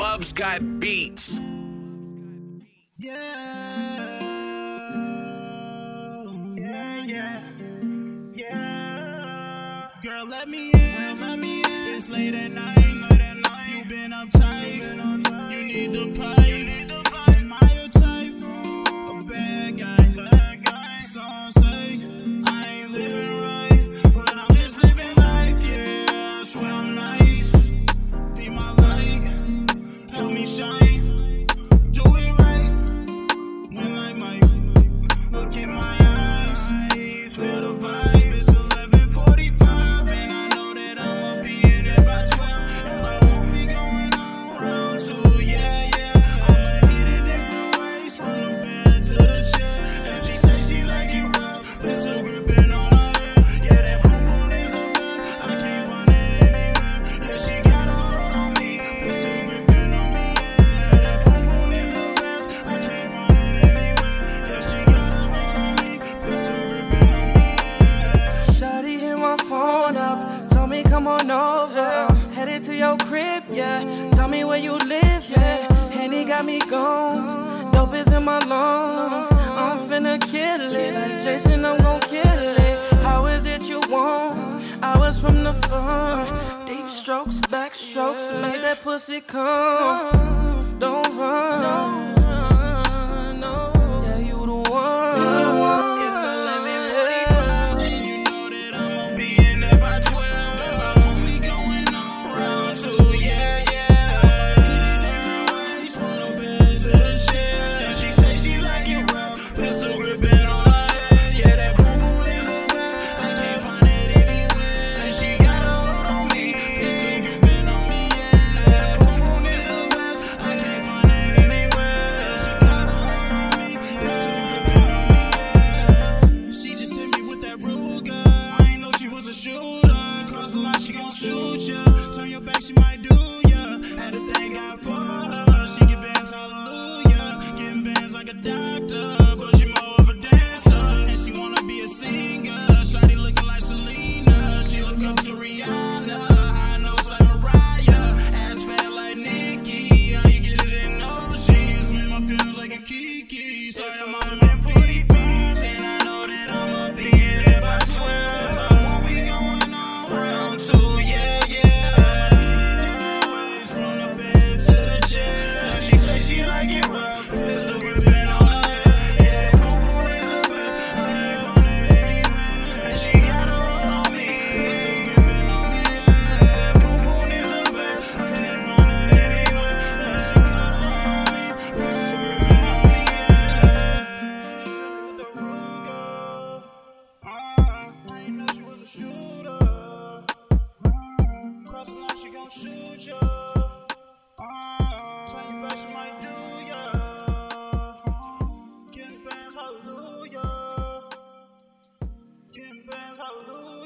Mubs got beats. Yeah. Yeah, yeah. Yeah. Girl, let me in. Let me in. It's late at night. You've been uptight. You need the pie. Baby, come on over. Headed to your crib, yeah. Tell me where you live, yeah. Henny got me gone. Dope is in my lungs. I'm finna kill it. Like Jason, I'm gon' kill it. How is it you want? I was from the front. Deep strokes, back strokes. Make that pussy come. Don't on your back, she might do ya. Had to thank God for her. She get bands, hallelujah. Getting bands like a doctor, but she more of a dancer. And she wanna be a singer. Shawty looking like Selena. She look up to Rihanna. I know like Mariah. Ass fat like Nicki. How you get it in those jeans? Man, my feelings like a Kiki. Sorry, I'm Twenty bucks might do ya. Hallelujah. Hallelujah.